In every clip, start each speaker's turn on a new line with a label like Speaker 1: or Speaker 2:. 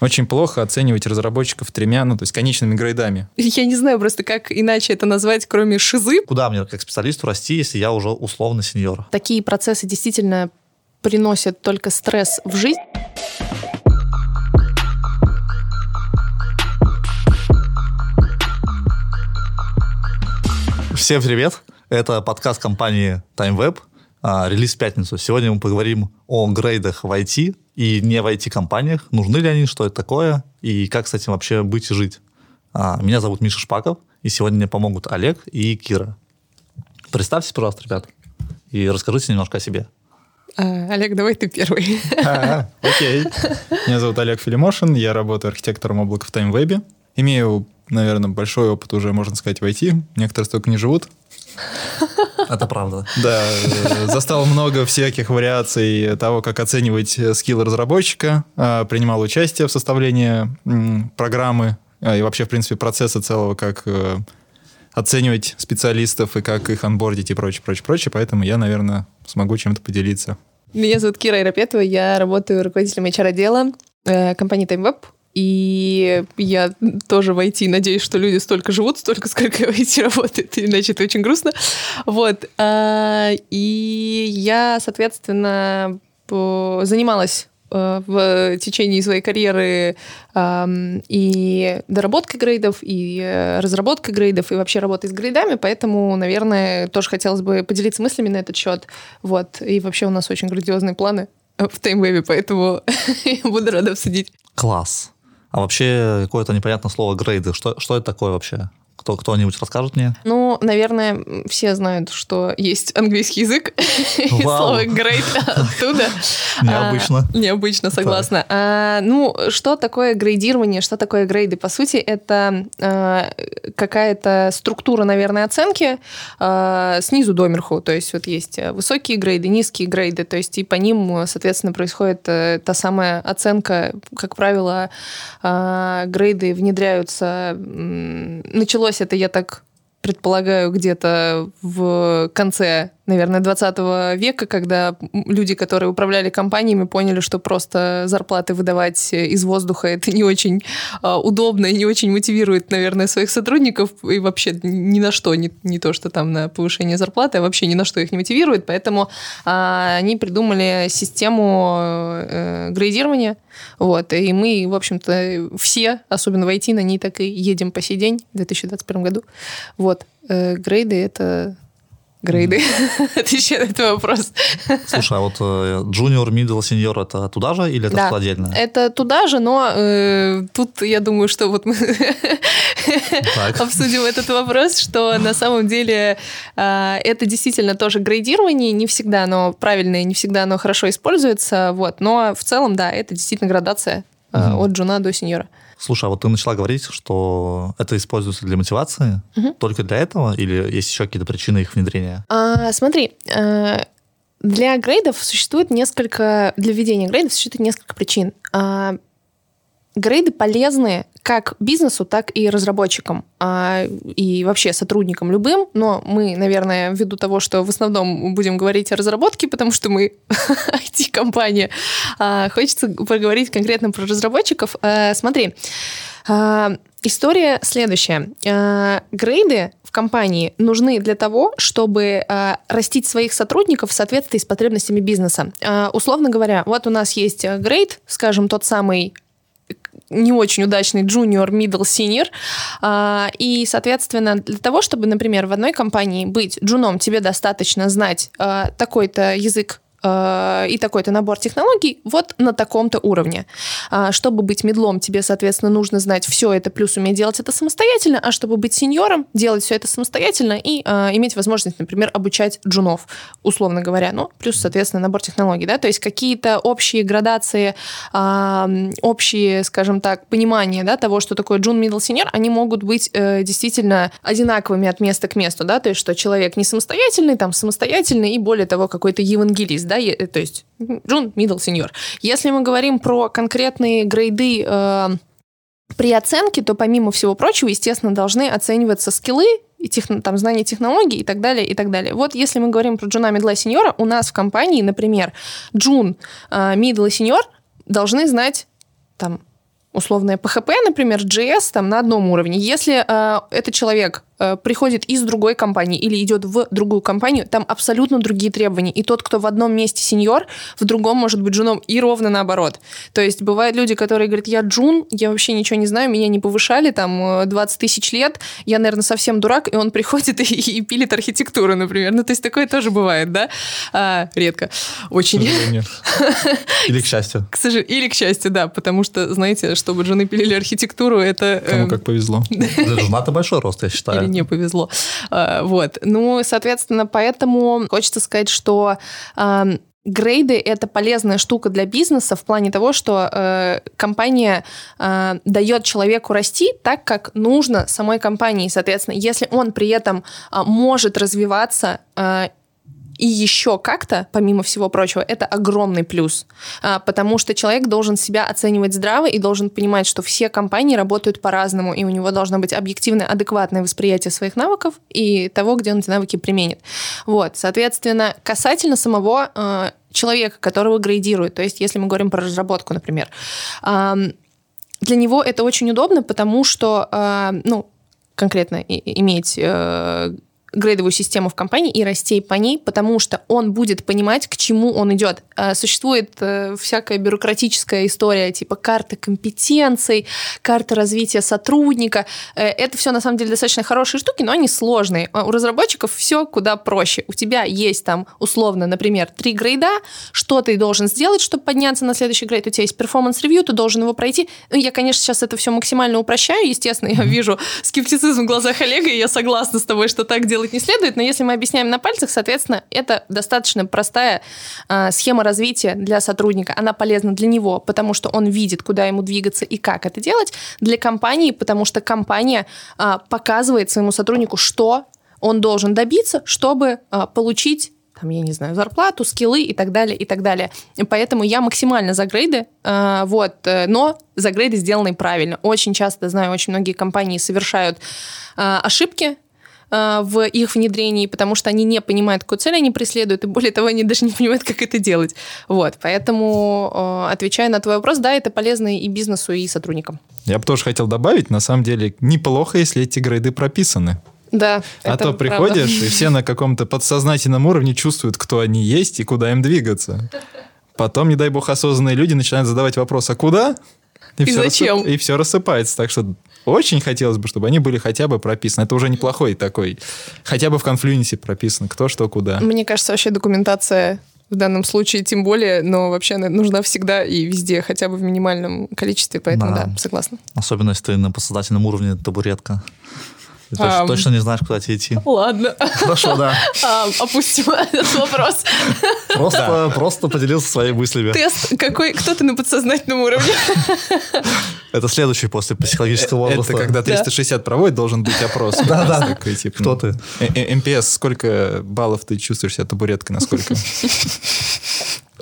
Speaker 1: Очень плохо оценивать разработчиков тремя, ну, то есть конечными грейдами.
Speaker 2: Я не знаю просто, как иначе это назвать, кроме шизы.
Speaker 3: Куда мне как специалисту расти, если я уже условно сеньор?
Speaker 2: Такие процессы действительно приносят только стресс в жизнь.
Speaker 3: Всем привет! Это подкаст компании TimeWeb, релиз в пятницу. Сегодня мы поговорим о грейдах в IT и не в IT-компаниях. Нужны ли они, что это такое и как с этим вообще быть и жить. А, меня зовут Миша Шпаков, и сегодня мне помогут Олег и Кира. Представьтесь, пожалуйста, ребят, и расскажите немножко о себе.
Speaker 2: А, Олег, давай ты первый.
Speaker 1: А, окей. Меня зовут Олег Филимошин, я работаю архитектором облака в TimeWeb. Имею, наверное, большой опыт уже, можно сказать, в IT. Некоторые столько не живут.
Speaker 3: Это правда.
Speaker 1: Да, э, застал много всяких вариаций того, как оценивать скиллы разработчика, а, принимал участие в составлении программы а, и вообще, в принципе, процесса целого, как э, оценивать специалистов и как их анбордить и прочее, прочее, прочее. Поэтому я, наверное, смогу чем-то поделиться.
Speaker 2: Меня зовут Кира Иропетова, я работаю руководителем HR-отдела э, компании TimeWeb. И я тоже в IT надеюсь, что люди столько живут, столько, сколько в IT работает, иначе это очень грустно. Вот. А, и я, соответственно, занималась э, в течение своей карьеры и доработкой грейдов, и э, разработкой грейдов, и вообще работой с грейдами, поэтому, наверное, тоже хотелось бы поделиться мыслями на этот счет. Вот. И вообще у нас очень грандиозные планы в таймвебе, поэтому буду рада обсудить.
Speaker 3: Класс. А вообще какое-то непонятное слово грейды. Что, что это такое вообще? Кто, кто-нибудь расскажет мне?
Speaker 2: Ну, наверное, все знают, что есть английский язык, и слово «great» оттуда.
Speaker 3: Необычно.
Speaker 2: А, необычно, согласна. А, ну, что такое грейдирование, что такое грейды? По сути, это а, какая-то структура, наверное, оценки снизу доверху. То есть вот есть высокие грейды, низкие грейды, то есть и по ним, соответственно, происходит а, та самая оценка. Как правило, грейды внедряются... Началось началось это, я так предполагаю, где-то в конце наверное, 20 века, когда люди, которые управляли компаниями, поняли, что просто зарплаты выдавать из воздуха это не очень а, удобно и не очень мотивирует, наверное, своих сотрудников и вообще ни на что, не, не то, что там на повышение зарплаты, а вообще ни на что их не мотивирует. Поэтому а, они придумали систему э, грейдирования. Вот, и мы, в общем-то, все, особенно в IT, на ней так и едем по сей день, в 2021 году. Вот, э, грейды — это грейды? Mm. Отвечаю на этот вопрос.
Speaker 3: Слушай, а вот junior, middle, senior это туда же или это да, отдельно?
Speaker 2: Это туда же, но э, тут я думаю, что вот мы обсудим этот вопрос, что на самом деле э, это действительно тоже грейдирование, не всегда оно правильное, не всегда оно хорошо используется, вот, но в целом, да, это действительно градация э, mm. от джуна до сеньора.
Speaker 3: Слушай, а вот ты начала говорить, что это используется для мотивации, угу. только для этого, или есть еще какие-то причины их внедрения?
Speaker 2: А, смотри, э, для грейдов существует несколько, для введения грейдов существует несколько причин. Грейды полезны как бизнесу, так и разработчикам а, и вообще сотрудникам любым. Но мы, наверное, ввиду того, что в основном будем говорить о разработке, потому что мы IT-компания, а, хочется поговорить конкретно про разработчиков. А, смотри, а, история следующая. А, грейды в компании нужны для того, чтобы а, растить своих сотрудников в соответствии с потребностями бизнеса. А, условно говоря, вот у нас есть грейд, скажем, тот самый не очень удачный junior, middle, senior. А, и, соответственно, для того, чтобы, например, в одной компании быть джуном, тебе достаточно знать а, такой-то язык Э, и такой-то набор технологий вот на таком-то уровне. А, чтобы быть медлом, тебе, соответственно, нужно знать все это, плюс уметь делать это самостоятельно, а чтобы быть сеньором, делать все это самостоятельно и а, иметь возможность, например, обучать джунов, условно говоря, ну, плюс, соответственно, набор технологий, да, то есть какие-то общие градации, общие, скажем так, понимания, да, того, что такое джун, middle, senior, они могут быть э, действительно одинаковыми от места к месту, да, то есть что человек не самостоятельный, там, самостоятельный и, более того, какой-то евангелист, да, то есть джун, middle, senior. Если мы говорим про конкретные грейды э, при оценке, то помимо всего прочего, естественно, должны оцениваться скиллы, и тех, там, знания технологий и так далее, и так далее. Вот если мы говорим про джуна, мидла, сеньора, у нас в компании, например, джун, мидл и сеньор должны знать там условное PHP, например, JS там на одном уровне. Если э, этот человек приходит из другой компании или идет в другую компанию, там абсолютно другие требования. И тот, кто в одном месте сеньор, в другом может быть джуном, и ровно наоборот. То есть бывают люди, которые говорят, я джун, я вообще ничего не знаю, меня не повышали, там 20 тысяч лет, я, наверное, совсем дурак, и он приходит и, и пилит архитектуру, например. Ну, то есть такое тоже бывает, да? А, редко. Очень.
Speaker 3: Или к счастью.
Speaker 2: К сожалению. Или к счастью, да, потому что, знаете, чтобы жены пилили архитектуру, это...
Speaker 1: Кому эм, как повезло.
Speaker 3: Жена-то большой рост, я считаю.
Speaker 2: Или не повезло. А, вот. Ну, соответственно, поэтому хочется сказать, что Грейды — это полезная штука для бизнеса в плане того, что э, компания э, дает человеку расти так, как нужно самой компании. Соответственно, если он при этом э, может развиваться э, и еще как-то, помимо всего прочего, это огромный плюс, а, потому что человек должен себя оценивать здраво и должен понимать, что все компании работают по-разному, и у него должно быть объективное, адекватное восприятие своих навыков и того, где он эти навыки применит. Вот, соответственно, касательно самого а, человека, которого грейдируют, то есть если мы говорим про разработку, например, для него это очень удобно, потому что, а, ну, конкретно иметь э, грейдовую систему в компании и расти по ней, потому что он будет понимать, к чему он идет. А, существует э, всякая бюрократическая история, типа карты компетенций, карты развития сотрудника. Э, это все на самом деле достаточно хорошие штуки, но они сложные. А у разработчиков все куда проще. У тебя есть там условно, например, три грейда, что ты должен сделать, чтобы подняться на следующий грейд. У тебя есть performance review, ты должен его пройти. Ну, я, конечно, сейчас это все максимально упрощаю, естественно, я вижу скептицизм в глазах Олега, и я согласна с тобой, что так делать делать не следует, но если мы объясняем на пальцах, соответственно, это достаточно простая э, схема развития для сотрудника. Она полезна для него, потому что он видит, куда ему двигаться и как это делать. Для компании, потому что компания э, показывает своему сотруднику, что он должен добиться, чтобы э, получить там, я не знаю, зарплату, скиллы и так далее, и так далее. Поэтому я максимально за грейды, вот, э, но за грейды сделанные правильно. Очень часто, знаю, очень многие компании совершают ошибки, в их внедрении, потому что они не понимают, какую цель они преследуют, и более того, они даже не понимают, как это делать. Вот, поэтому, э, отвечая на твой вопрос, да, это полезно и бизнесу, и сотрудникам.
Speaker 1: Я бы тоже хотел добавить, на самом деле, неплохо, если эти грейды прописаны.
Speaker 2: Да.
Speaker 1: А то приходишь, правда. и все на каком-то подсознательном уровне чувствуют, кто они есть и куда им двигаться. Потом, не дай бог, осознанные люди начинают задавать вопрос, а куда?
Speaker 2: И, и все зачем?
Speaker 1: Рассып... И все рассыпается. Так что очень хотелось бы, чтобы они были хотя бы прописаны. Это уже неплохой такой. Хотя бы в конфлюенсе прописано, кто что куда.
Speaker 2: Мне кажется, вообще документация в данном случае тем более, но вообще она нужна всегда и везде, хотя бы в минимальном количестве, поэтому да, да согласна.
Speaker 3: Особенно если ты на подсознательном уровне табуретка. Ты точно, точно не знаешь, куда тебе идти.
Speaker 2: Ладно.
Speaker 3: Хорошо, да.
Speaker 2: опустим этот вопрос.
Speaker 3: Просто, просто поделился своими мыслями.
Speaker 2: Тест какой? Кто ты на подсознательном уровне?
Speaker 3: Это следующий после психологического возраста.
Speaker 1: Это когда 360 проводит, должен быть опрос.
Speaker 3: Да, да. Такой, типа, Кто ты?
Speaker 1: Э, э, МПС, сколько баллов ты чувствуешь себя табуреткой, насколько?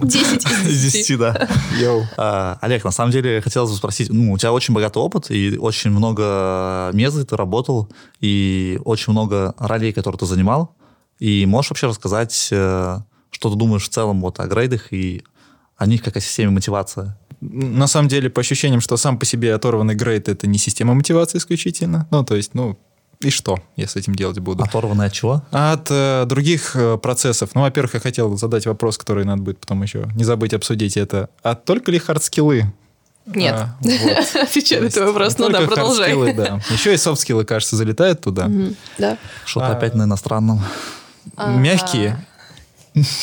Speaker 2: 10 из 10. 10
Speaker 3: да. Йоу. А, Олег, на самом деле, хотелось бы спросить, ну, у тебя очень богатый опыт, и очень много мест, ты работал, и очень много ролей, которые ты занимал. И можешь вообще рассказать, э, что ты думаешь в целом вот о грейдах и о них как о системе мотивации?
Speaker 1: На самом деле, по ощущениям, что сам по себе оторванный грейд — это не система мотивации исключительно. Ну, то есть, ну, и что я с этим делать буду?
Speaker 3: Оторванный от чего?
Speaker 1: От э, других э, процессов. Ну, во-первых, я хотел задать вопрос, который надо будет потом еще не забыть обсудить. Это, а только ли хардскиллы?
Speaker 2: Нет. А, вот. Отвечаю на твой вопрос. Ну да, продолжай.
Speaker 1: Да. Еще и софт-скиллы, кажется, залетают туда.
Speaker 2: Да.
Speaker 3: Что-то а, опять на иностранном.
Speaker 1: Мягкие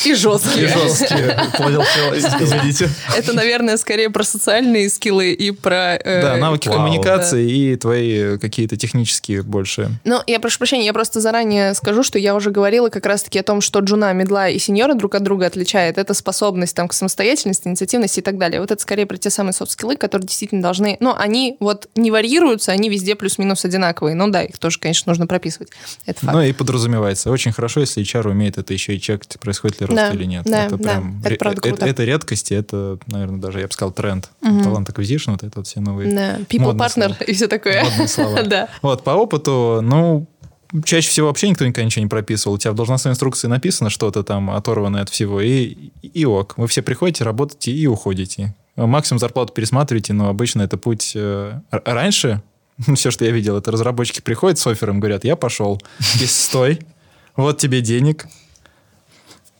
Speaker 2: и жесткие.
Speaker 3: И жесткие. Понял, все, извините.
Speaker 2: Это, наверное, скорее про социальные скиллы и про...
Speaker 1: Э, да, навыки вау. коммуникации да. и твои какие-то технические больше.
Speaker 2: Ну, я прошу прощения, я просто заранее скажу, что я уже говорила как раз-таки о том, что джуна, медла и сеньора друг от друга отличает. Это способность там, к самостоятельности, инициативности и так далее. Вот это скорее про те самые софт-скиллы, которые действительно должны... Ну, они вот не варьируются, они везде плюс-минус одинаковые. Ну да, их тоже, конечно, нужно прописывать. Это факт.
Speaker 1: Ну и подразумевается. Очень хорошо, если HR умеет это еще и чекать, происходит происходит ли рост да, или нет.
Speaker 2: Да, это прям да, это, правда
Speaker 1: круто. Это, это редкость, это, наверное, даже, я бы сказал, тренд. Угу. Talent acquisition, вот это вот все новые
Speaker 2: Да, people partner слова. и все такое.
Speaker 1: Модные слова. да. Вот, по опыту, ну, чаще всего вообще никто никогда ничего не прописывал. У тебя в должностной инструкции написано что-то там оторванное от всего, и, и ок. Вы все приходите, работаете и уходите. максимум зарплату пересматриваете, но обычно это путь... Э, раньше все, что я видел, это разработчики приходят с оффером, говорят, я пошел, и стой, вот тебе денег,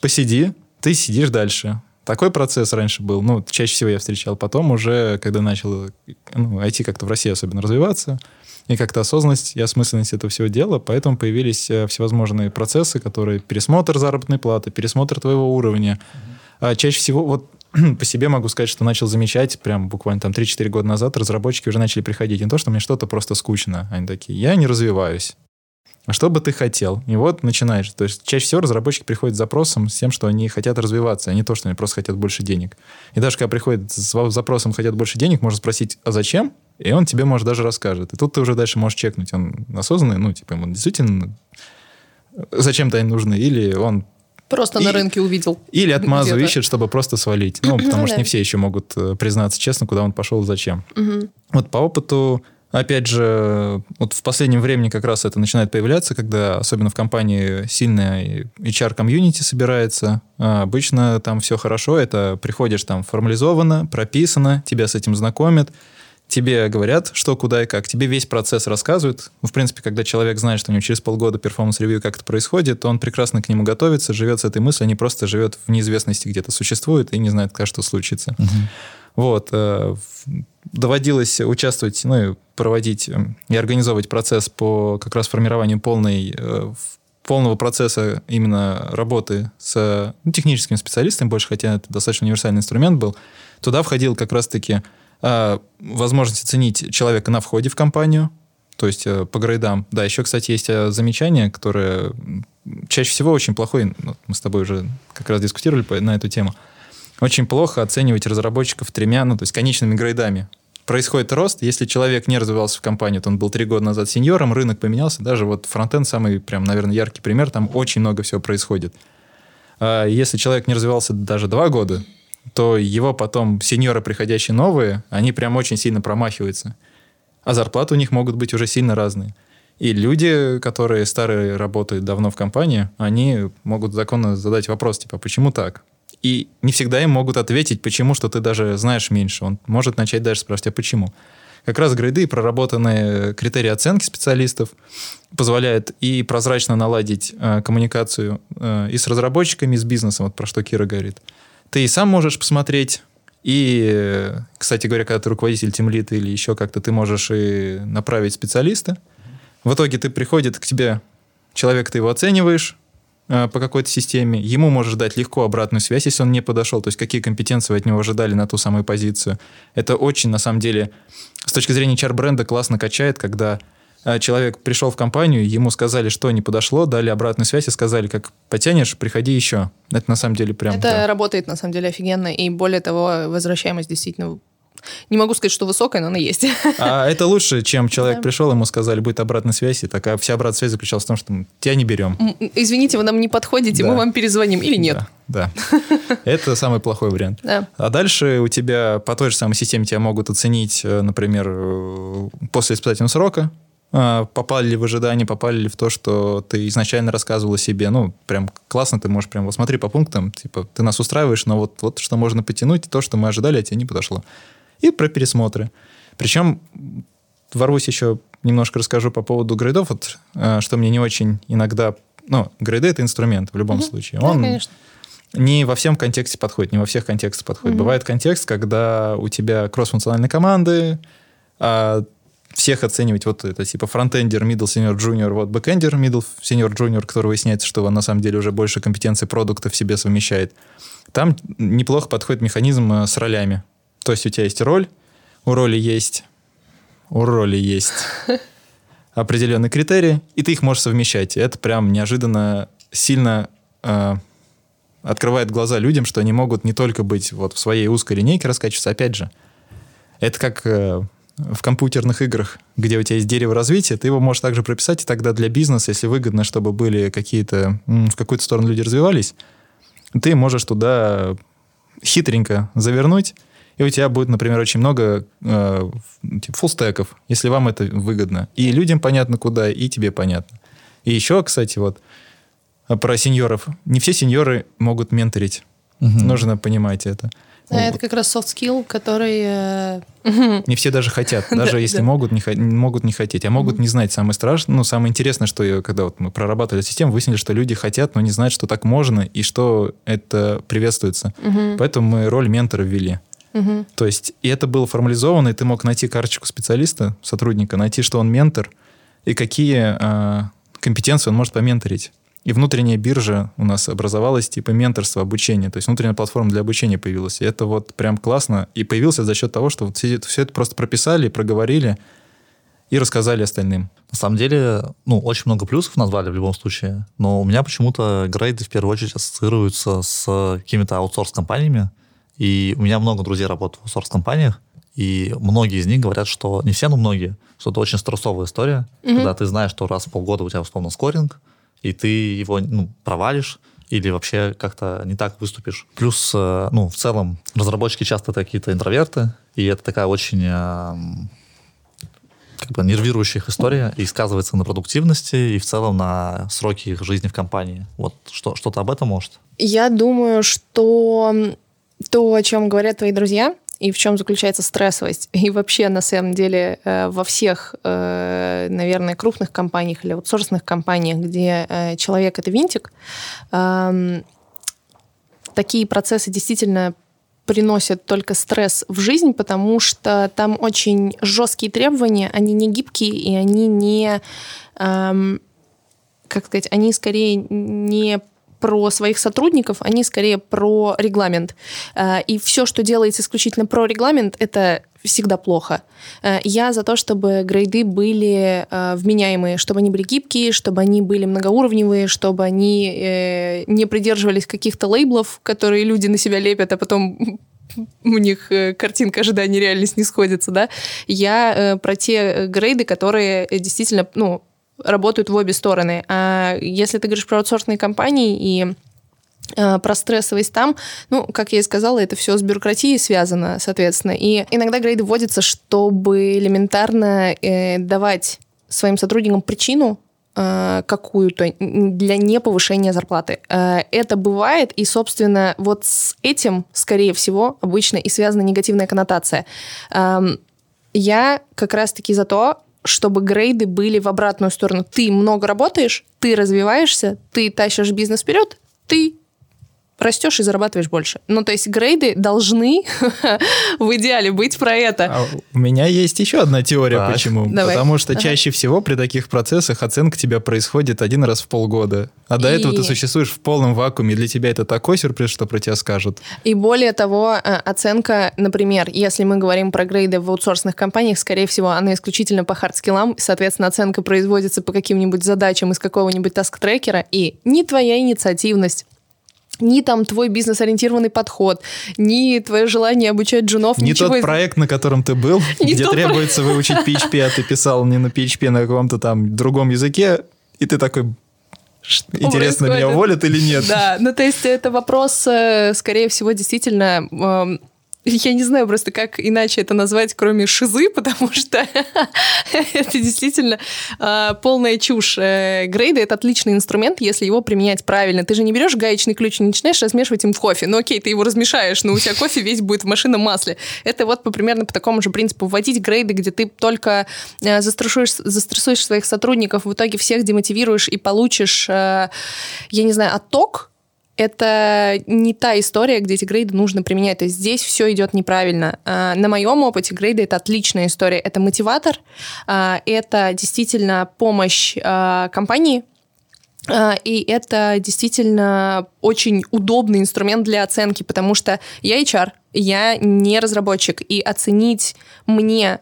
Speaker 1: посиди, ты сидишь дальше. Такой процесс раньше был, ну, чаще всего я встречал. Потом уже, когда начал ну, IT как-то в России особенно развиваться, и как-то осознанность и осмысленность этого всего дела, поэтому появились э, всевозможные процессы, которые пересмотр заработной платы, пересмотр твоего уровня. А чаще всего, вот по себе могу сказать, что начал замечать, прям буквально там 3-4 года назад разработчики уже начали приходить. Не то, что мне что-то просто скучно. Они такие, я не развиваюсь. А что бы ты хотел? И вот начинаешь. То есть чаще всего разработчики приходят с запросом, с тем, что они хотят развиваться, а не то, что они просто хотят больше денег. И даже когда приходят с запросом «хотят больше денег», можно спросить «а зачем?» И он тебе, может, даже расскажет. И тут ты уже дальше можешь чекнуть, он осознанный, ну, типа, ему действительно зачем-то они нужны, или он
Speaker 2: Просто и, на рынке увидел.
Speaker 1: Или отмазу ищет, чтобы просто свалить. Ну, потому что не все еще могут э, признаться честно, куда он пошел и зачем. Вот по опыту Опять же, вот в последнем времени как раз это начинает появляться, когда особенно в компании сильная HR-комьюнити собирается. А обычно там все хорошо, это приходишь там формализовано, прописано, тебя с этим знакомят, тебе говорят, что, куда и как, тебе весь процесс рассказывают. В принципе, когда человек знает, что у него через полгода performance review как это происходит, то он прекрасно к нему готовится, живет с этой мыслью, а не просто живет в неизвестности где-то существует и не знает, как что случится. Угу. Вот. Э, доводилось участвовать, ну, и проводить эм, и организовывать процесс по как раз формированию полной, э, полного процесса именно работы с ну, техническими специалистами больше, хотя это достаточно универсальный инструмент был. Туда входил как раз-таки э, возможность оценить человека на входе в компанию, то есть по грейдам. Да, еще, кстати, есть замечание, которое чаще всего очень плохой, ну, мы с тобой уже как раз дискутировали на эту тему – очень плохо оценивать разработчиков тремя, ну, то есть конечными грейдами. Происходит рост, если человек не развивался в компании, то он был три года назад сеньором, рынок поменялся, даже вот фронтенд самый, прям, наверное, яркий пример, там очень много всего происходит. А если человек не развивался даже два года, то его потом сеньоры, приходящие новые, они прям очень сильно промахиваются. А зарплаты у них могут быть уже сильно разные. И люди, которые старые работают давно в компании, они могут законно задать вопрос, типа, почему так? И не всегда им могут ответить, почему, что ты даже знаешь меньше. Он может начать даже спрашивать, а почему? Как раз грейды и проработанные критерии оценки специалистов позволяют и прозрачно наладить э, коммуникацию э, и с разработчиками, и с бизнесом, вот про что Кира говорит. Ты и сам можешь посмотреть, и, кстати говоря, когда ты руководитель тимлита или еще как-то, ты можешь и направить специалиста. В итоге ты приходит к тебе человек, ты его оцениваешь, Э, по какой-то системе, ему можешь дать легко обратную связь, если он не подошел, то есть какие компетенции вы от него ожидали на ту самую позицию. Это очень, на самом деле, с точки зрения HR-бренда классно качает, когда э, человек пришел в компанию, ему сказали, что не подошло, дали обратную связь и сказали, как потянешь, приходи еще. Это на самом деле прям...
Speaker 2: Это да. работает на самом деле офигенно, и более того, возвращаемость действительно не могу сказать, что высокая, но она есть.
Speaker 1: А это лучше, чем человек да. пришел, ему сказали, будет обратная связь, и такая вся обратная связь заключалась в том, что тебя не берем.
Speaker 2: Извините, вы нам не подходите, да. мы вам перезвоним или нет.
Speaker 1: Да, да. Это самый плохой вариант. Да. А дальше у тебя по той же самой системе тебя могут оценить, э, например, э, после испытательного срока, а, попали ли в ожидание, попали ли в то, что ты изначально рассказывал о себе. Ну, прям классно, ты можешь прям, вот смотри по пунктам, типа, ты нас устраиваешь, но вот, вот что можно потянуть, то, что мы ожидали, а тебе не подошло и про пересмотры. Причем ворвусь еще немножко расскажу по поводу грейдов, вот, э, что мне не очень иногда... Ну, грейды — это инструмент в любом угу. случае. Он да, конечно. не во всем контексте подходит, не во всех контекстах подходит. Угу. Бывает контекст, когда у тебя кросс-функциональные команды, а всех оценивать вот это типа фронтендер, middle senior, junior, вот бэкендер, middle senior, junior, который выясняется, что он на самом деле уже больше компетенций продукта в себе совмещает. Там неплохо подходит механизм э, с ролями. То есть у тебя есть роль, у роли есть, у роли есть определенные критерии, и ты их можешь совмещать. это прям неожиданно сильно э, открывает глаза людям, что они могут не только быть вот в своей узкой линейке раскачиваться, опять же. Это как э, в компьютерных играх, где у тебя есть дерево развития, ты его можешь также прописать, и тогда для бизнеса, если выгодно, чтобы были какие-то, в какую-то сторону люди развивались, ты можешь туда хитренько завернуть, и у тебя будет, например, очень много э, типа, фуллстеков, если вам это выгодно. И людям понятно куда, и тебе понятно. И еще, кстати, вот про сеньоров. Не все сеньоры могут менторить. Угу. Нужно понимать это.
Speaker 2: Да, это как раз soft skill, который... э,
Speaker 1: Не все даже хотят, даже
Speaker 2: Да,
Speaker 1: если могут, не, могут не хотеть, а могут не знать. Самое страшное, ну, самое интересное, что когда вот мы прорабатывали систему, выяснили, что люди хотят, но не знают, что так можно и что это приветствуется. Поэтому мы роль ментора ввели. То есть, и это было формализовано, и ты мог найти карточку специалиста, сотрудника, найти, что он ментор, и какие а, компетенции он может поменторить. И внутренняя биржа у нас образовалась типа менторство, обучение. То есть внутренняя платформа для обучения появилась. И это вот прям классно. И появился за счет того, что вот все, все это просто прописали, проговорили и рассказали остальным.
Speaker 3: На самом деле, ну, очень много плюсов назвали в любом случае, но у меня почему-то грейды в первую очередь ассоциируются с какими-то аутсорс-компаниями, и у меня много друзей работают в аутсорс-компаниях, и многие из них говорят, что, не все, но многие, что это очень стрессовая история, когда ты знаешь, что раз в полгода у тебя условно скоринг, и ты его ну, провалишь, или вообще как-то не так выступишь. Плюс, э, ну, в целом, разработчики часто какие-то интроверты, и это такая очень эм, как бы нервирующая их история и сказывается на продуктивности и в целом на сроки их жизни в компании. Вот что, что-то об этом может?
Speaker 2: Я думаю, что то, о чем говорят твои друзья, и в чем заключается стрессовость, и вообще, на самом деле, э, во всех, э, наверное, крупных компаниях или аутсорсных компаниях, где э, человек — это винтик, такие процессы действительно приносят только стресс в жизнь, потому что там очень жесткие требования, они не гибкие, и они не, как сказать, они скорее не про своих сотрудников, они скорее про регламент. Э, И все, что делается исключительно про регламент, это всегда плохо. Э, Я за то, чтобы грейды были э, вменяемые, чтобы они были гибкие, чтобы они были многоуровневые, чтобы они не придерживались каких-то лейблов, которые люди на себя лепят, а потом у них картинка ожидания реальность не сходится, да. Я про те грейды, которые действительно, ну, работают в обе стороны. А если ты говоришь про аутсорсные компании и э, про стрессовость там, ну, как я и сказала, это все с бюрократией связано, соответственно. И иногда грейды вводятся, чтобы элементарно э, давать своим сотрудникам причину э, какую-то для неповышения зарплаты. Э, Это бывает, и, собственно, вот с этим, скорее всего, обычно и связана негативная коннотация. Эм, Я как раз-таки за то, чтобы грейды были в обратную сторону. Ты много работаешь, ты развиваешься, ты тащишь бизнес вперед, ты растешь и зарабатываешь больше. Ну, то есть грейды должны в идеале быть про это.
Speaker 1: А у меня есть еще одна теория,
Speaker 3: Так.
Speaker 1: почему.
Speaker 2: Давай.
Speaker 1: Потому что
Speaker 2: Ага.
Speaker 1: чаще всего при таких процессах оценка тебя происходит один раз в полгода. А до
Speaker 2: И-
Speaker 1: этого ты существуешь в полном вакууме. и Для тебя это такой сюрприз, что про тебя скажут.
Speaker 2: И более того, э, оценка, например, если мы говорим про грейды в аутсорсных компаниях, скорее всего, она исключительно по хардскиллам, соответственно, оценка производится по каким-нибудь задачам из какого-нибудь таск-трекера, и ни твоя инициативность, ни там твой бизнес-ориентированный подход, ни твое желание обучать джунов,
Speaker 1: Не
Speaker 2: ничего
Speaker 1: тот проект, на котором ты был, где требуется выучить PHP, а ты писал не на PHP, а на каком-то там другом языке, и ты такой, «Ш- интересно, меня
Speaker 2: происходит?»
Speaker 1: уволят или нет?
Speaker 2: Да, ну то есть это вопрос, э, скорее всего, действительно... Я не знаю просто, как иначе это назвать, кроме шизы, потому что это действительно э, полная чушь. Э, Грейды — это отличный инструмент, если его применять правильно. Ты же не берешь гаечный ключ и не начинаешь размешивать им в кофе. Ну окей, ты его размешаешь, но у тебя кофе весь будет в машинном масле. Это вот по, примерно по такому же принципу. Вводить грейды, где ты только э, застрессуешь, застрессуешь своих сотрудников, в итоге всех демотивируешь и получишь, э, я не знаю, отток, это не та история, где эти грейды нужно применять. То есть здесь все идет неправильно. А, На моем опыте грейды это отличная история. Это мотиватор, а, это действительно помощь а, компании, и это действительно очень удобный инструмент для оценки, потому что я HR, я не разработчик, и оценить мне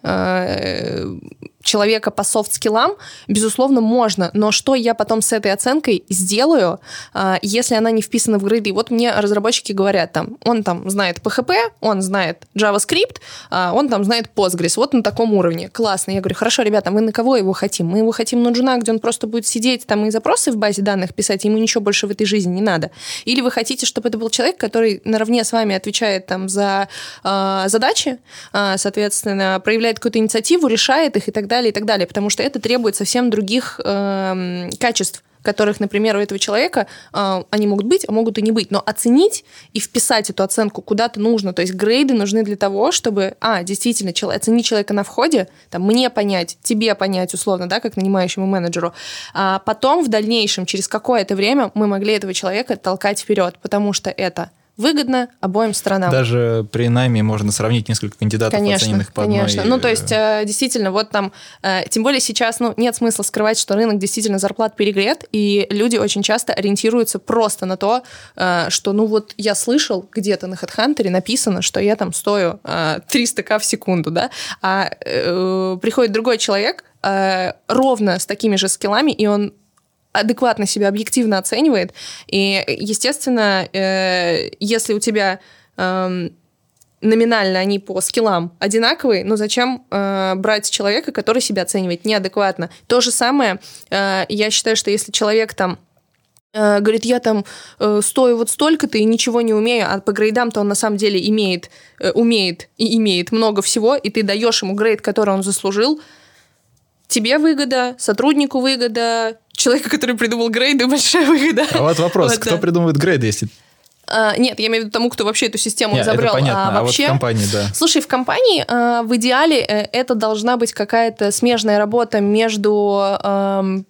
Speaker 2: человека по софт-скиллам, безусловно, можно, но что я потом с этой оценкой сделаю, э, если она не вписана в грейды? Вот мне разработчики говорят, там, он там знает PHP, он знает JavaScript, а он там знает Postgres, вот на таком уровне. Классно. Я говорю, хорошо, ребята, мы на кого его хотим? Мы его хотим на джуна, где он просто будет сидеть там и запросы в базе данных писать, ему ничего больше в этой жизни не надо. Или вы хотите, чтобы это был человек, который наравне с вами отвечает там за э, задачи, э, соответственно, проявляет какую-то инициативу, решает их и так далее, и так далее, потому что это требует совсем других э, качеств которых, например, у этого человека э, они могут быть, а могут и не быть. Но оценить и вписать эту оценку куда-то нужно. То есть грейды нужны для того, чтобы, а, действительно, человек, оценить человека на входе, там, мне понять, тебе понять, условно, да, как нанимающему менеджеру. А потом в дальнейшем, через какое-то время мы могли этого человека толкать вперед, потому что это выгодно обоим сторонам.
Speaker 1: Даже при найме можно сравнить несколько кандидатов,
Speaker 2: конечно,
Speaker 1: оцененных по
Speaker 2: конечно.
Speaker 1: одной...
Speaker 2: Ну, то есть, э, действительно, вот там, э, тем более сейчас, ну, нет смысла скрывать, что рынок действительно зарплат перегрет, и люди очень часто ориентируются просто на то, э, что, ну, вот я слышал где-то на HeadHunter написано, что я там стою 300к в секунду, да, а приходит другой человек, ровно с такими же скиллами, и он адекватно себя объективно оценивает. И, естественно, э, если у тебя э, номинально они по скиллам одинаковые, но зачем э, брать человека, который себя оценивает неадекватно? То же самое, э, я считаю, что если человек там э, говорит, я там э, стою вот столько-то и ничего не умею, а по грейдам-то он на самом деле имеет, э, умеет и имеет много всего, и ты даешь ему грейд, который он заслужил, тебе выгода, сотруднику выгода, человека, который придумал грейды, большая выгода.
Speaker 1: А вот вопрос, вот, кто да. придумывает грейды, если
Speaker 2: а, нет, я имею в виду тому, кто вообще эту систему
Speaker 1: нет,
Speaker 2: изобрел.
Speaker 1: Это понятно.
Speaker 2: А, вообще,
Speaker 1: а вот в компании, да.
Speaker 2: Слушай, в компании а, в идеале э, это должна быть какая-то смежная работа между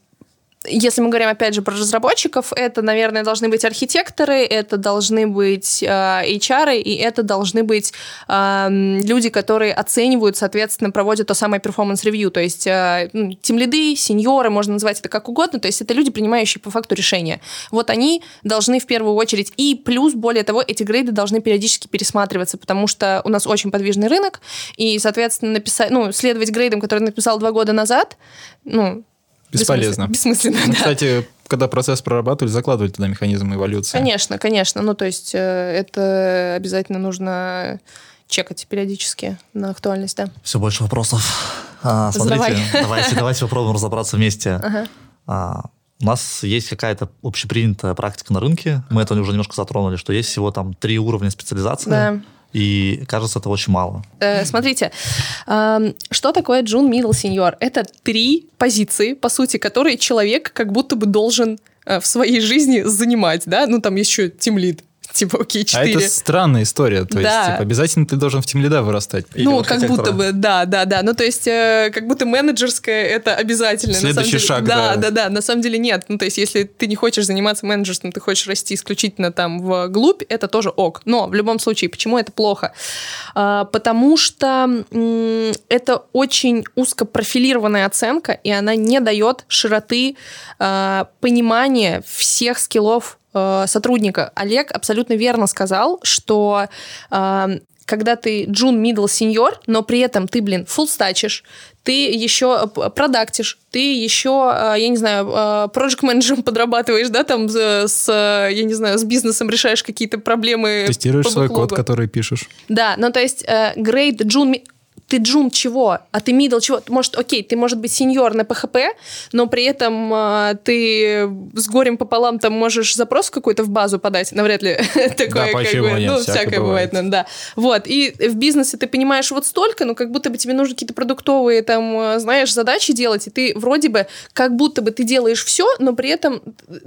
Speaker 2: если мы говорим, опять же, про разработчиков, это, наверное, должны быть архитекторы, это должны быть э, HR, и это должны быть э, люди, которые оценивают, соответственно, проводят то самое performance review, то есть э, тимлиды, сеньоры, можно назвать это как угодно, то есть это люди, принимающие по факту решения. Вот они должны в первую очередь, и плюс, более того, эти грейды должны периодически пересматриваться, потому что у нас очень подвижный рынок, и, соответственно, написать, ну, следовать грейдам, которые написал два года назад, ну,
Speaker 1: Бесполезно.
Speaker 2: Бессмысленно,
Speaker 1: ну,
Speaker 2: да.
Speaker 1: Кстати, когда процесс прорабатывали, закладывали туда механизм эволюции.
Speaker 2: Конечно, конечно. Ну, то есть э, это обязательно нужно чекать периодически на актуальность, да.
Speaker 3: Все больше вопросов. А, смотрите, давайте, давайте попробуем разобраться вместе. Ага. А, у нас есть какая-то общепринятая практика на рынке, мы это уже немножко затронули, что есть всего там три уровня специализации.
Speaker 2: Да.
Speaker 3: И кажется, это очень мало.
Speaker 2: Э, смотрите, э, что такое джун, middle, senior? Это три позиции, по сути, которые человек как будто бы должен э, в своей жизни занимать, да? Ну, там еще тимлид, типа, окей, 4.
Speaker 1: А это странная история, то да. есть, типа, обязательно ты должен в тем лида вырастать.
Speaker 2: Ну, вот как будто бы, да, да, да, ну, то есть, э, как будто менеджерское это обязательно.
Speaker 1: Следующий
Speaker 2: деле,
Speaker 1: шаг,
Speaker 2: да. Да, да, да, на самом деле нет, ну, то есть, если ты не хочешь заниматься менеджерством, ты хочешь расти исключительно там в глубь, это тоже ок, но в любом случае, почему это плохо? А, потому что м- это очень узко профилированная оценка, и она не дает широты а, понимания всех скиллов э, сотрудника. Олег абсолютно верно сказал, что э, когда ты джун, мидл, сеньор, но при этом ты, блин, фулстачишь, ты еще э, продактишь, ты еще, э, я не знаю, проект менеджером подрабатываешь, да, там с, я не знаю, с бизнесом решаешь какие-то проблемы.
Speaker 1: Тестируешь свой код, который пишешь.
Speaker 2: Да, ну то есть грейд джун, ты джун чего, а ты мидл чего. Может, окей, ты может быть сеньор на PHP, но при этом э, ты с горем пополам там можешь запрос какой-то в базу подать, навряд ли такое,
Speaker 1: да, как бы,
Speaker 2: нет, ну, всякое бывает. бывает, да. Вот, и в бизнесе ты понимаешь вот столько, но как будто бы тебе нужно какие-то продуктовые там, э, знаешь, задачи делать, и ты вроде бы, как будто бы ты делаешь все, но при этом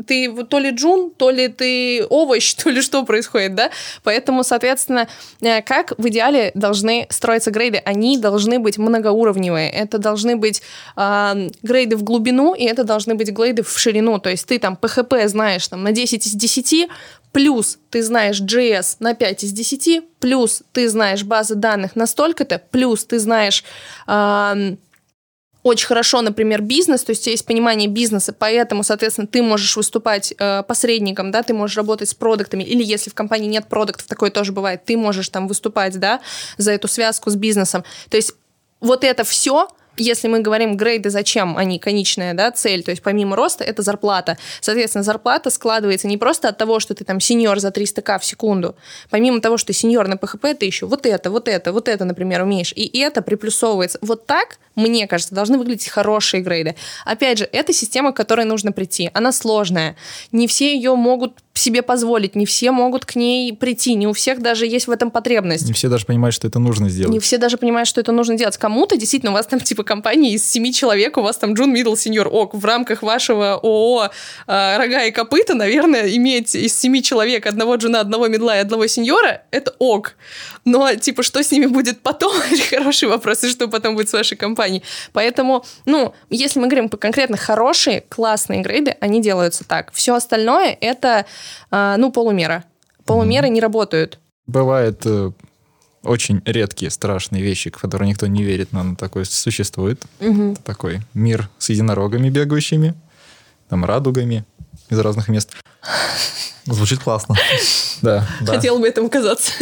Speaker 2: ты то ли джун, то ли ты овощ, то ли что происходит, да, поэтому, соответственно, э, как в идеале должны строиться грейды, они должны быть многоуровневые. Это должны быть э, грейды в глубину, и это должны быть грейды в ширину. То есть ты там PHP знаешь там, на 10 из 10, плюс ты знаешь JS на 5 из 10, плюс ты знаешь базы данных на столько-то, плюс ты знаешь... Э, очень хорошо, например, бизнес, то есть есть понимание бизнеса, поэтому, соответственно, ты можешь выступать э, посредником, да, ты можешь работать с продуктами, или если в компании нет продуктов, такое тоже бывает, ты можешь там выступать, да, за эту связку с бизнесом. То есть вот это все если мы говорим грейды, зачем они конечная да, цель, то есть помимо роста, это зарплата. Соответственно, зарплата складывается не просто от того, что ты там сеньор за 300к в секунду. Помимо того, что ты сеньор на PHP, ты еще вот это, вот это, вот это, например, умеешь. И это приплюсовывается. Вот так, мне кажется, должны выглядеть хорошие грейды. Опять же, это система, к которой нужно прийти. Она сложная. Не все ее могут себе позволить, не все могут к ней прийти, не у всех даже есть в этом потребность.
Speaker 1: Не все даже понимают, что это нужно сделать.
Speaker 2: Не все даже понимают, что это нужно делать. Кому-то действительно, у вас там типа компания из семи человек, у вас там Джун Мидл Сеньор Ок. В рамках вашего ООО э, «Рога и копыта», наверное, иметь из семи человек одного Джуна, одного Мидла и одного Сеньора — это ок. Но, типа, что с ними будет потом, хороший вопрос, и что потом будет с вашей компанией. Поэтому, ну, если мы говорим по конкретно хорошие, классные грейды, они делаются так. Все остальное — это, ну, полумера. Полумеры mm-hmm. не работают.
Speaker 1: Бывает э, очень редкие, страшные вещи, в которые никто не верит, но такое существует.
Speaker 2: Угу.
Speaker 1: Такой мир с единорогами бегающими, там радугами из разных мест.
Speaker 3: Звучит классно.
Speaker 1: Да.
Speaker 2: Хотел бы этому казаться.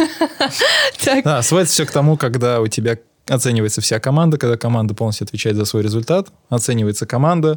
Speaker 1: Да, сводится все к тому, когда у тебя оценивается вся команда, когда команда полностью отвечает за свой результат, оценивается команда, а,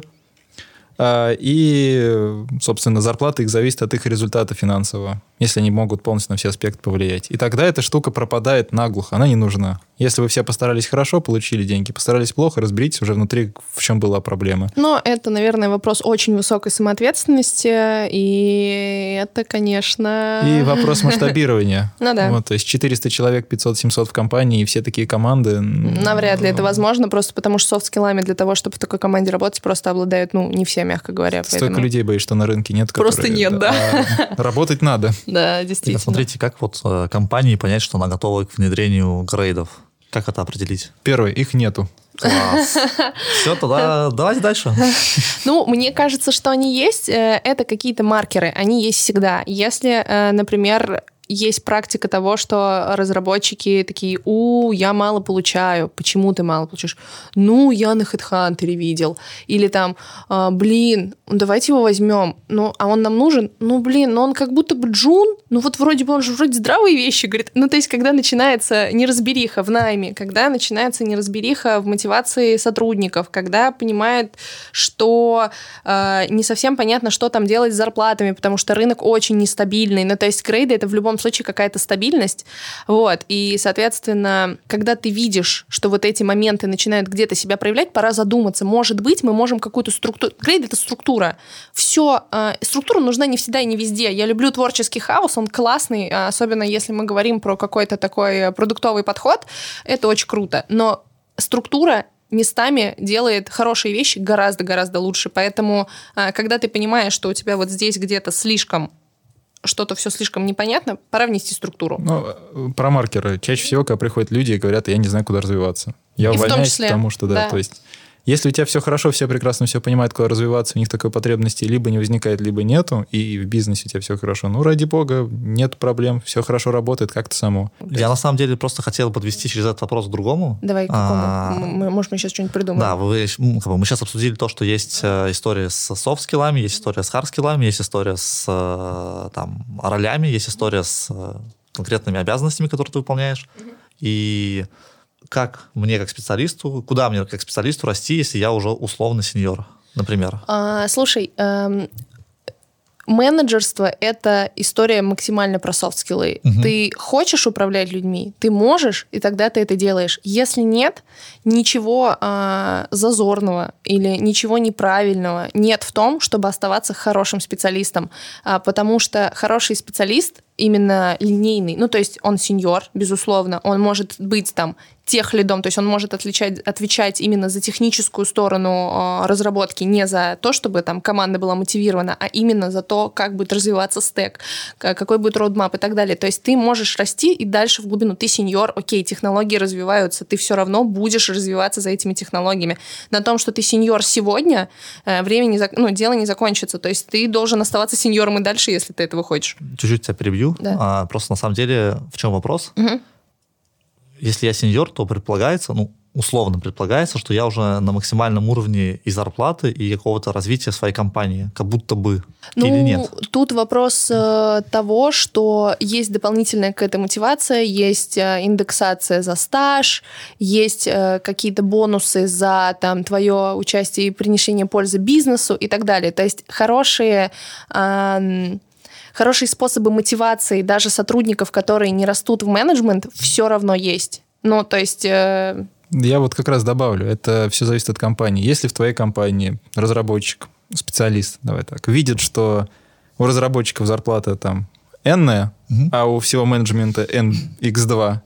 Speaker 1: и, собственно, зарплата их зависит от их результата финансового, если они могут полностью на все аспекты повлиять. И тогда эта штука пропадает наглухо, она не нужна. Если вы все постарались хорошо, получили деньги, постарались плохо, разберитесь уже внутри, в чем была проблема.
Speaker 2: Но это, наверное, вопрос очень высокой самоответственности, и это, конечно...
Speaker 1: И вопрос масштабирования.
Speaker 2: Ну да.
Speaker 1: Вот, то есть 400 человек, 500-700 в компании, и все такие команды...
Speaker 2: Навряд ли это возможно, просто потому что софт-скиллами для того, чтобы в такой команде работать, просто обладают, ну, не всеми мягко говоря.
Speaker 1: Столько людей боишь, что на рынке нет.
Speaker 2: Просто нет, да.
Speaker 1: А работать надо.
Speaker 2: Да, действительно.
Speaker 3: Смотрите, как вот э, компании понять, что она готова к внедрению грейдов? Как это определить?
Speaker 1: Первое, их нету.
Speaker 3: Класс. Все, тогда давайте дальше.
Speaker 2: Ну, мне кажется, что они есть. Э, это какие-то маркеры. Они есть всегда. Если, э, например, есть практика того, что разработчики такие, у, я мало получаю. Почему ты мало получаешь? Ну, я на HeadHunter видел. Или там, а, блин, давайте его возьмем. Ну, а он нам нужен? Ну, блин, но он как будто бы джун. Ну, вот вроде бы он же вроде здравые вещи говорит. Ну, то есть, когда начинается неразбериха в найме, когда начинается неразбериха в мотивации сотрудников, когда понимает, что э, не совсем понятно, что там делать с зарплатами, потому что рынок очень нестабильный. Ну, то есть, грейды — это в любом случае какая-то стабильность. Вот. И, соответственно, когда ты видишь, что вот эти моменты начинают где-то себя проявлять, пора задуматься. Может быть, мы можем какую-то структуру... Грейд — это структура. Все. Э, структура нужна не всегда и не везде. Я люблю творческий хаос, он классный, а особенно если мы говорим про какой-то такой продуктовый подход. Это очень круто. Но структура местами делает хорошие вещи гораздо-гораздо лучше. Поэтому, э, когда ты понимаешь, что у тебя вот здесь где-то слишком что-то все слишком непонятно, пора внести структуру.
Speaker 1: Ну, э, про маркеры. Чаще всего, когда приходят люди и говорят, я не знаю, куда развиваться. Я И увольняюсь, потому что, да, да, то есть если у тебя все хорошо, все прекрасно все понимают, куда развиваться, у них такой потребности либо не возникает, либо нету, и в бизнесе у тебя все хорошо, ну, ради бога, нет проблем, все хорошо работает как-то само.
Speaker 3: Я на самом деле просто хотел подвести через этот вопрос к другому.
Speaker 2: Давай, к какому? А, мы, может, мы сейчас что-нибудь придумаем.
Speaker 3: Да, вы, мы сейчас обсудили то, что есть э, история с софт-скиллами, есть история с хард-скиллами, есть история с э, там, ролями, есть история с э, конкретными обязанностями, которые ты выполняешь. И как мне как специалисту, куда мне как специалисту расти, если я уже условно сеньор, например?
Speaker 2: А, слушай, эм, менеджерство — это история максимально про софт-скиллы. Угу. Ты хочешь управлять людьми, ты можешь, и тогда ты это делаешь. Если нет, ничего э, зазорного или ничего неправильного нет в том, чтобы оставаться хорошим специалистом, а, потому что хороший специалист именно линейный, ну то есть он сеньор, безусловно, он может быть там тех лидом, то есть он может отличать, отвечать именно за техническую сторону э, разработки, не за то, чтобы там команда была мотивирована, а именно за то, как будет развиваться стек, какой будет роудмап и так далее. То есть ты можешь расти и дальше в глубину. Ты сеньор, окей, технологии развиваются, ты все равно будешь развиваться за этими технологиями. На том, что ты сеньор сегодня, э, время не, ну, дело не закончится. То есть ты должен оставаться сеньором и дальше, если ты этого хочешь.
Speaker 3: Чуть-чуть тебя перебью.
Speaker 2: Да.
Speaker 3: А, просто на самом деле в чем вопрос?
Speaker 2: Угу
Speaker 3: если я сеньор, то предполагается, ну, условно предполагается, что я уже на максимальном уровне и зарплаты, и какого-то развития своей компании, как будто бы.
Speaker 2: Ну,
Speaker 3: или нет?
Speaker 2: Тут вопрос э, того, что есть дополнительная какая-то мотивация, есть э, индексация за стаж, есть э, какие-то бонусы за там твое участие и принесение пользы бизнесу и так далее. То есть хорошие э, хорошие способы мотивации даже сотрудников, которые не растут в менеджмент, все равно есть. Ну, то есть... Э...
Speaker 1: Я вот как раз добавлю, это все зависит от компании. Если в твоей компании разработчик, специалист, давай так, видит, что у разработчиков зарплата там n,
Speaker 3: Мгм.
Speaker 1: а у всего менеджмента nx2,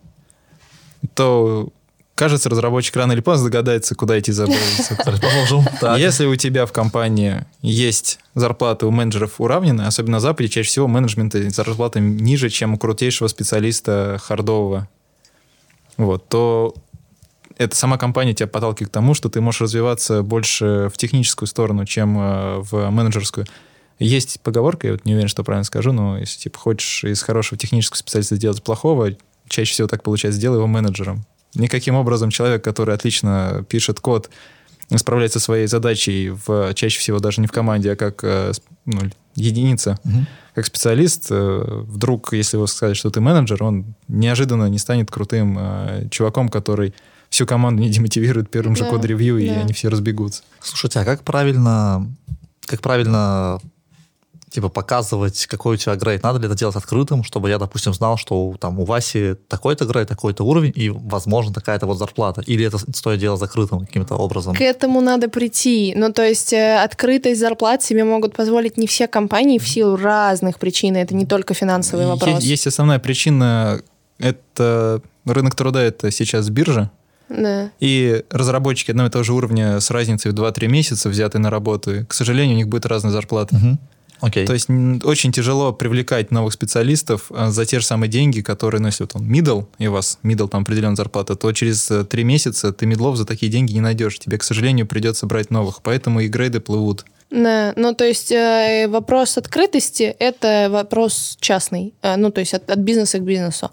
Speaker 1: то, кажется, разработчик рано или поздно догадается, куда идти за бонусом.
Speaker 3: Так, Продолжим. Так.
Speaker 1: Если у тебя в компании есть зарплаты у менеджеров уравнены, особенно на Западе, чаще всего менеджменты зарплаты ниже, чем у крутейшего специалиста хардового, вот, то это сама компания тебя подталкивает к тому, что ты можешь развиваться больше в техническую сторону, чем э, в менеджерскую. Есть поговорка, я вот не уверен, что правильно скажу, но если типа хочешь из хорошего технического специалиста сделать плохого, чаще всего так получается, сделай его менеджером. Никаким образом человек, который отлично пишет код, справляется со своей задачей в, чаще всего даже не в команде, а как э, ну, единица,
Speaker 3: Мгм.
Speaker 1: как специалист, э, вдруг, если его сказать, что ты менеджер, он неожиданно не станет крутым э, чуваком, который всю команду не демотивирует первым же
Speaker 2: Да,
Speaker 1: код-ревью, и
Speaker 2: да.
Speaker 1: они все разбегутся.
Speaker 3: Слушайте, а как правильно, как правильно типа показывать, какой у тебя грейд? Надо ли это делать открытым, чтобы я, допустим, знал, что там у Васи такой-то грейд, такой-то уровень, и, возможно, такая-то вот зарплата? Или это стоит делать закрытым каким-то образом?
Speaker 2: К этому надо прийти. Ну, то есть э, открытость зарплат себе могут позволить не все компании в силу разных причин. и Это не только финансовый вопрос.
Speaker 1: Есть, есть основная причина, это рынок труда, это сейчас биржа,
Speaker 2: Да.
Speaker 1: и разработчики одного и того же уровня с разницей в 2-3 месяца, взятые на работу, к сожалению, у них будет разная зарплата.
Speaker 3: Мгм. Окей.
Speaker 1: То есть очень тяжело привлекать новых специалистов а, за те же самые деньги, которые, ну, если вот он middle, и у вас middle там определенная зарплата, то через э, три месяца ты медлов за такие деньги не найдешь. Тебе, к сожалению, придется брать новых. Поэтому и грейды плывут.
Speaker 2: Да, ну то есть э, вопрос открытости – это вопрос частный, Э, ну то есть от, от бизнеса к бизнесу.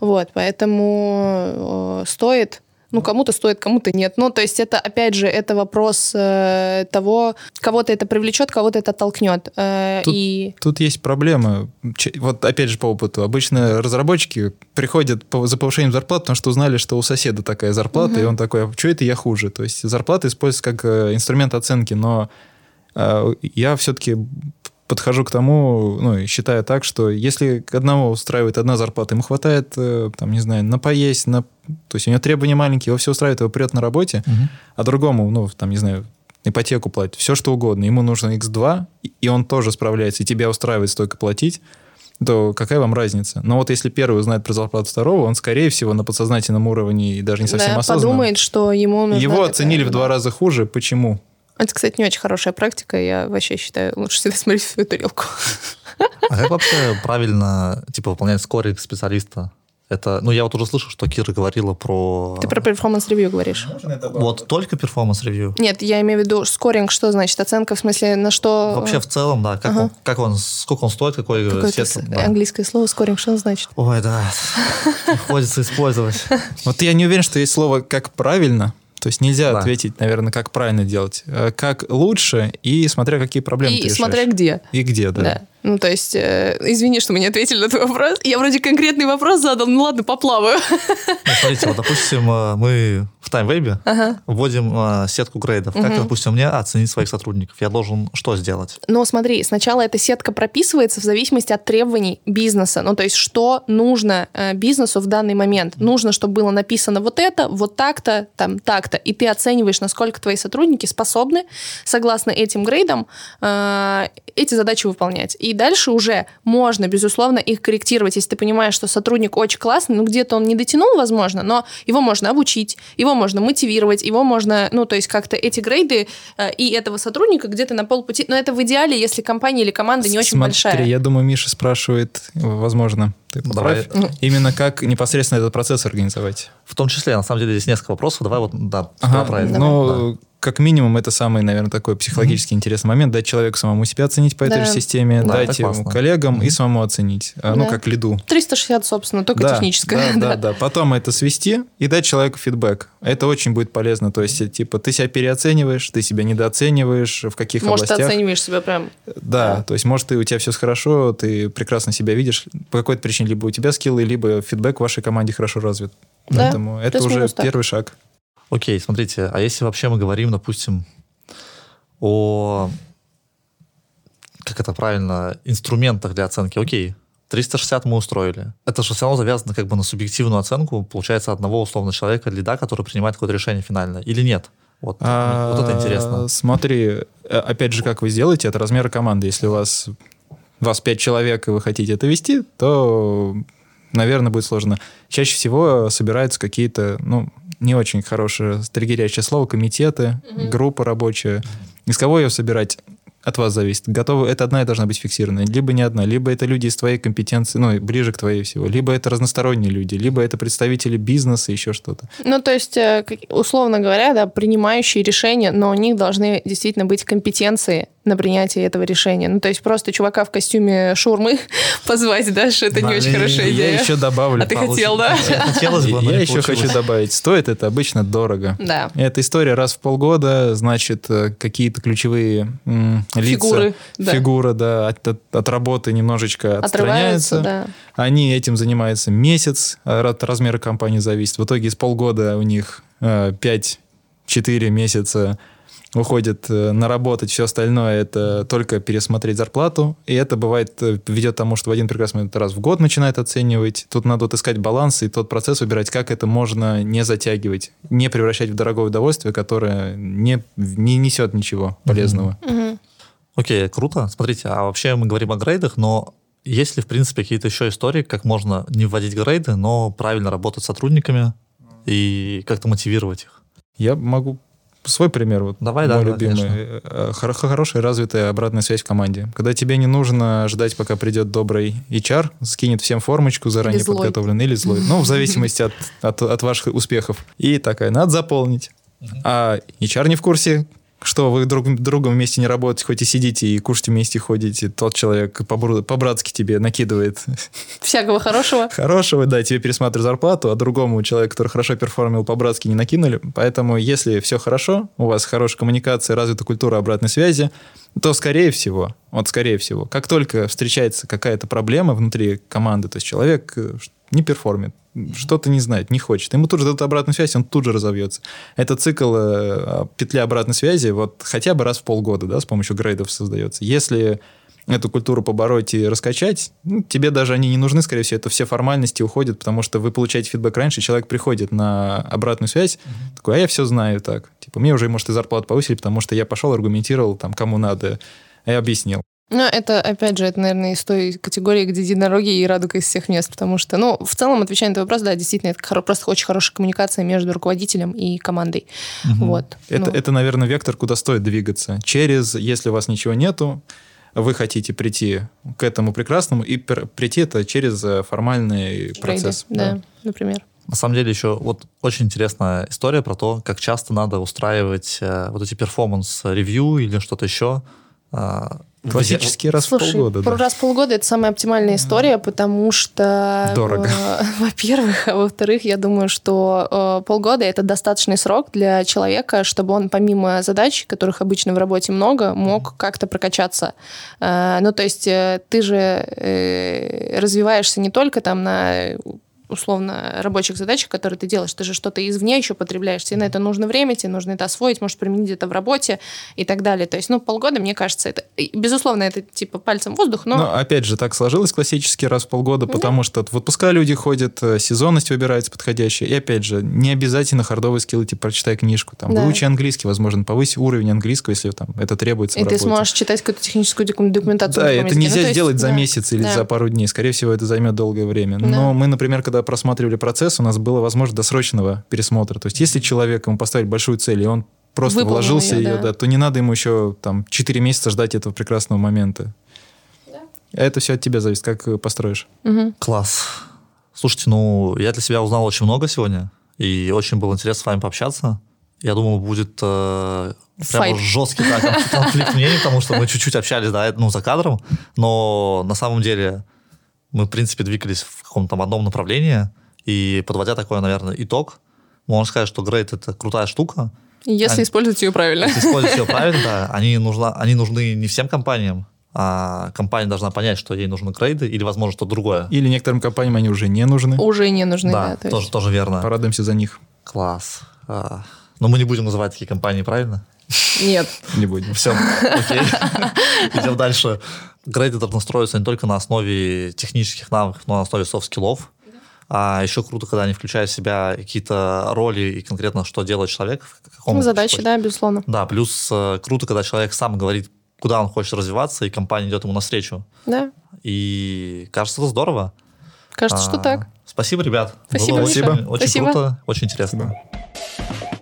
Speaker 2: Вот, поэтому э, стоит, ну кому-то стоит, кому-то нет. Ну то есть это, опять же, это вопрос э, того, кого-то это привлечет, кого-то это оттолкнет. Э,
Speaker 1: Тут-
Speaker 2: И
Speaker 1: Тут есть проблема. Ч- Вот опять же по опыту. Обычно разработчики приходят по- за повышением зарплат, потому что узнали, что у соседа такая зарплата, и он такой, а что это я хуже? То есть зарплата используется как э, инструмент оценки, но э, я все-таки подхожу к тому, ну, и считаю так, что если одного устраивает одна зарплата, ему хватает, э, там, не знаю, на поесть, на... то есть у него требования маленькие, его все устраивает, его прет на работе,
Speaker 3: Мгм.
Speaker 1: а другому, ну, там, не знаю, ипотеку платить, все что угодно, ему нужно X2, и- он тоже справляется, и тебя устраивает столько платить, то какая вам разница? Но вот если первый узнает про зарплату второго, он, скорее всего, на подсознательном уровне и даже не совсем
Speaker 2: да,
Speaker 1: осознанно.
Speaker 2: подумает, что ему нужна
Speaker 1: Его оценили в два раза хуже. Почему?
Speaker 2: Это, кстати, не очень хорошая практика. Я вообще считаю, лучше всегда смотреть в свою тарелку.
Speaker 3: А как вообще правильно, типа, выполнять скоринг специалиста? Это, ну, я вот уже слышал, что Кира говорила про...
Speaker 2: Ты про performance review говоришь?
Speaker 3: Вот только performance review?
Speaker 2: Нет, я имею в виду скоринг, что значит? Оценка в смысле на что...
Speaker 3: Вообще в целом, да. Как,
Speaker 2: Ага.
Speaker 3: он, как он, сколько он стоит, какой сет-
Speaker 2: с-
Speaker 3: да.
Speaker 2: английское слово скоринг, что он значит?
Speaker 3: Ой, да. Приходится использовать.
Speaker 1: Вот я не уверен, что есть слово «как правильно». То есть нельзя
Speaker 3: Да.
Speaker 1: ответить, наверное, как правильно делать. Э, Как лучше и смотря какие проблемы ты
Speaker 2: И смотря
Speaker 1: решаешь.
Speaker 2: где.
Speaker 1: И где, да.
Speaker 2: Да. Ну, то есть, э, извини, что мы не ответили на твой вопрос. Я вроде конкретный вопрос задал, ну ладно, поплаваю.
Speaker 3: Ну, смотрите, вот, допустим, э, мы в TimeWeb
Speaker 2: Ага.
Speaker 3: вводим э, сетку грейдов. Как,
Speaker 2: Мгм.
Speaker 3: допустим, мне оценить своих сотрудников? Я должен что сделать?
Speaker 2: Но смотри, сначала эта сетка прописывается в зависимости от требований бизнеса. Ну, то есть, что нужно э, бизнесу в данный момент. Нужно, чтобы было написано вот это, вот так-то, там, так-то. И ты оцениваешь, насколько твои сотрудники способны, согласно этим грейдам, э, эти задачи выполнять. И дальше уже можно, безусловно, их корректировать, если ты понимаешь, что сотрудник очень классный, ну, где-то он не дотянул, возможно, но его можно обучить, его можно мотивировать, его можно, ну, то есть как-то эти грейды э, и этого сотрудника где-то на полпути. Но это в идеале, если компания или команда не очень
Speaker 1: Смотри,
Speaker 2: большая.
Speaker 1: я думаю, Миша спрашивает, возможно, ты
Speaker 3: Ну, давай.
Speaker 1: именно как непосредственно этот процесс организовать.
Speaker 3: В том числе, на самом деле, здесь несколько вопросов. Давай вот, да,
Speaker 1: Ага,
Speaker 3: про это.
Speaker 1: ну, как минимум, это самый, наверное, такой психологически интересный момент, дать человеку самому себя оценить по этой
Speaker 2: Да.
Speaker 1: же системе,
Speaker 3: Да,
Speaker 1: дать ему коллегам и самому оценить, а, ну,
Speaker 2: Да.
Speaker 1: как лиду.
Speaker 2: 360, собственно, только
Speaker 1: да,
Speaker 2: техническое.
Speaker 1: Да, да, да. Потом это свести и дать человеку фидбэк. Это очень будет полезно. То есть, типа, ты себя переоцениваешь, ты себя недооцениваешь, в каких
Speaker 2: Может, ты
Speaker 1: областях.
Speaker 2: оцениваешь себя прям...
Speaker 1: Да,
Speaker 2: Да.
Speaker 1: то есть, может, ты, у тебя все хорошо, ты прекрасно себя видишь. По какой-то причине либо у тебя скиллы, либо фидбэк в вашей команде хорошо развит.
Speaker 2: Да,
Speaker 1: Поэтому это уже первый шаг.
Speaker 3: Окей, смотрите, а если вообще мы говорим, допустим, о, как это правильно, инструментах для оценки, окей, 360 мы устроили. Это же все равно завязано как бы на субъективную оценку, получается, одного условно человека, лида, который принимает какое-то решение финальное, или нет? Вот,
Speaker 1: А,
Speaker 3: вот это интересно.
Speaker 1: Смотри, э, опять же, как вы сделаете, это размер команды. Если у вас вас пять человек, и вы хотите это вести, то, наверное, будет сложно. Чаще всего собираются какие-то, ну, не очень хорошее триггерящее слово, комитеты, угу. группа рабочая. Из кого ее собирать? от вас зависит. Готовы, это одна и должна быть фиксированная. Либо не одна, либо это люди из твоей компетенции, ну, ближе к твоей всего, либо это разносторонние люди, либо это представители бизнеса, еще что-то.
Speaker 2: Ну, то есть, э, условно говоря, да, принимающие решения, но у них должны действительно быть компетенции на принятие этого решения. Ну, то есть просто чувака в костюме шурмы позвать, да, что это да, не очень хорошая идея.
Speaker 1: Я еще добавлю.
Speaker 2: А ты хотел, да?
Speaker 1: Хотелось бы, Я еще хочу добавить. Стоит это обычно дорого.
Speaker 2: Да.
Speaker 1: Эта история раз в полгода, значит, э, какие-то ключевые лица.
Speaker 2: Фигуры.
Speaker 1: Фигура, да, от, от, от работы немножечко отстраняются.
Speaker 2: Да.
Speaker 1: Они этим занимаются месяц, от размера компании зависит. В итоге из полгода у них 5-4 э, месяца уходит э, наработать все остальное, это только пересмотреть зарплату. И это бывает, э, ведет к тому, что в один прекрасный момент раз в год начинает оценивать. Тут надо вот искать баланс и тот процесс выбирать, как это можно не затягивать, не превращать в дорогое удовольствие, которое не, не несет ничего полезного.
Speaker 3: Окей, okay, круто. Смотрите, а вообще мы говорим о грейдах, но есть ли, в принципе, какие-то еще истории, как можно не вводить грейды, но правильно работать с сотрудниками и как-то мотивировать их?
Speaker 1: Я могу свой пример, вот
Speaker 3: Давай,
Speaker 1: мой
Speaker 3: да,
Speaker 1: любимый.
Speaker 3: Конечно.
Speaker 1: Э, хорошая развитая обратная связь в команде. Когда тебе не нужно ждать, пока придет добрый HR, скинет всем формочку заранее или подготовленный, или злой. Ну, в зависимости от, от, от ваших успехов. И такая, надо заполнить. А HR не в курсе, что вы друг другом вместе не работаете, хоть и сидите и кушаете вместе ходите, тот человек по-братски тебе накидывает.
Speaker 2: Всякого хорошего.
Speaker 1: Хорошего, да, тебе пересматривают зарплату, а другому человеку, который хорошо перформил, по-братски не накинули. Поэтому, если все хорошо, у вас хорошая коммуникация, развита культура обратной связи, то, скорее всего, вот скорее всего, как только встречается какая-то проблема внутри команды, то есть человек э, не перформит, что-то не знает, не хочет. Ему тут же дадут обратную связь, он тут же разовьется. Это цикл э, петля обратной связи вот хотя бы раз в полгода, да, с помощью грейдов создается. Если эту культуру побороть и раскачать, ну, тебе даже они не нужны, скорее всего, это все формальности уходят, потому что вы получаете фидбэк раньше, человек приходит на обратную связь, mm-hmm. такой, а я все знаю так. Типа, мне уже, может, и зарплату повысили, потому что я пошел, аргументировал, там, кому надо, и объяснил.
Speaker 2: Ну, это, опять же, это, наверное, из той категории, где единороги и радуга из всех мест, потому что, ну, в целом, отвечая на этот вопрос, да, действительно, это хоро- просто очень хорошая коммуникация между руководителем и командой. Угу. Вот.
Speaker 1: Это, ну. это, наверное, вектор, куда стоит двигаться. Через, если у вас ничего нету, вы хотите прийти к этому прекрасному, и прийти это через э, формальный Грейды, процесс.
Speaker 2: Да, да, например.
Speaker 3: На самом деле еще вот очень интересная история про то, как часто надо устраивать э, вот эти performance review или что-то еще.
Speaker 1: А, Классический раз
Speaker 2: Слушай,
Speaker 1: в полгода.
Speaker 2: Да. Раз в полгода это самая оптимальная история, потому что...
Speaker 1: Дорого.
Speaker 2: Э, во-первых, а во-вторых, я думаю, что э, полгода это достаточный срок для человека, чтобы он помимо задач, которых обычно в работе много, мог как-то прокачаться. Э, ну, то есть э, ты же э, развиваешься не только там на условно рабочих задачах, которые ты делаешь. Ты же что-то извне еще потребляешь. Тебе на это нужно время, тебе нужно это освоить, может применить это в работе и так далее. То есть, ну, полгода, мне кажется, это... Безусловно, это типа пальцем воздух, но...
Speaker 1: Но, опять же, так сложилось классический раз в полгода, потому что в отпуска люди ходят, э, сезонность выбирается подходящая. И, опять же, не обязательно хардовые скиллы, типа, прочитай книжку. Там, да. Выучи английский, возможно, повысь уровень английского, если там это требуется
Speaker 2: И ты сможешь читать какую-то техническую документацию.
Speaker 1: Да, это нельзя ну, сделать за да. месяц или да. за пару дней. Скорее всего, это займет долгое время. Да. Но мы, например, когда просматривали процесс, у нас было возможность досрочного пересмотра. То есть, если человек, ему поставить большую цель, и он просто Выполнил вложился ее, ее да. да, то не надо ему еще там 4 месяца ждать этого прекрасного момента. Да. Это все от тебя зависит, как построишь.
Speaker 2: Угу.
Speaker 3: Класс. Слушайте, ну, я для себя узнал очень много сегодня, и очень было интересно с вами пообщаться. Я думал, будет э, прямо жесткий да, конфликт мнений, потому что мы чуть-чуть общались, да, ну, за кадром, но на самом деле мы, в принципе, двигались в каком-то одном направлении, и подводя такой, наверное, итог, можно сказать, что Great — это крутая штука.
Speaker 2: Если они, использовать ее правильно.
Speaker 3: Если использовать ее правильно, да. Они, нужна, они нужны не всем компаниям, а компания должна понять, что ей нужны грейды или, возможно, что-то другое.
Speaker 1: Или некоторым компаниям они уже не нужны.
Speaker 2: Уже не нужны,
Speaker 3: да. да тоже, тоже верно.
Speaker 1: Порадуемся за них.
Speaker 3: Класс. А, но мы не будем называть такие компании, правильно?
Speaker 2: Нет.
Speaker 1: Не будем.
Speaker 3: Все, окей. Идем дальше. Грейды должны строиться не только на основе технических навыков, но и на основе софт-скиллов. А еще круто, когда они включают в себя какие-то роли и конкретно, что делает человек. В
Speaker 2: каком ну, задачи, да, безусловно.
Speaker 3: Да, плюс э, круто, когда человек сам говорит, куда он хочет развиваться, и компания идет ему навстречу.
Speaker 2: Да,
Speaker 3: И кажется, это здорово.
Speaker 2: кажется, что
Speaker 3: А,
Speaker 2: так.
Speaker 3: Спасибо, ребят.
Speaker 2: Спасибо
Speaker 3: Было очень,
Speaker 1: большое.
Speaker 3: очень
Speaker 2: Спасибо.
Speaker 3: круто, очень интересно.
Speaker 1: Спасибо.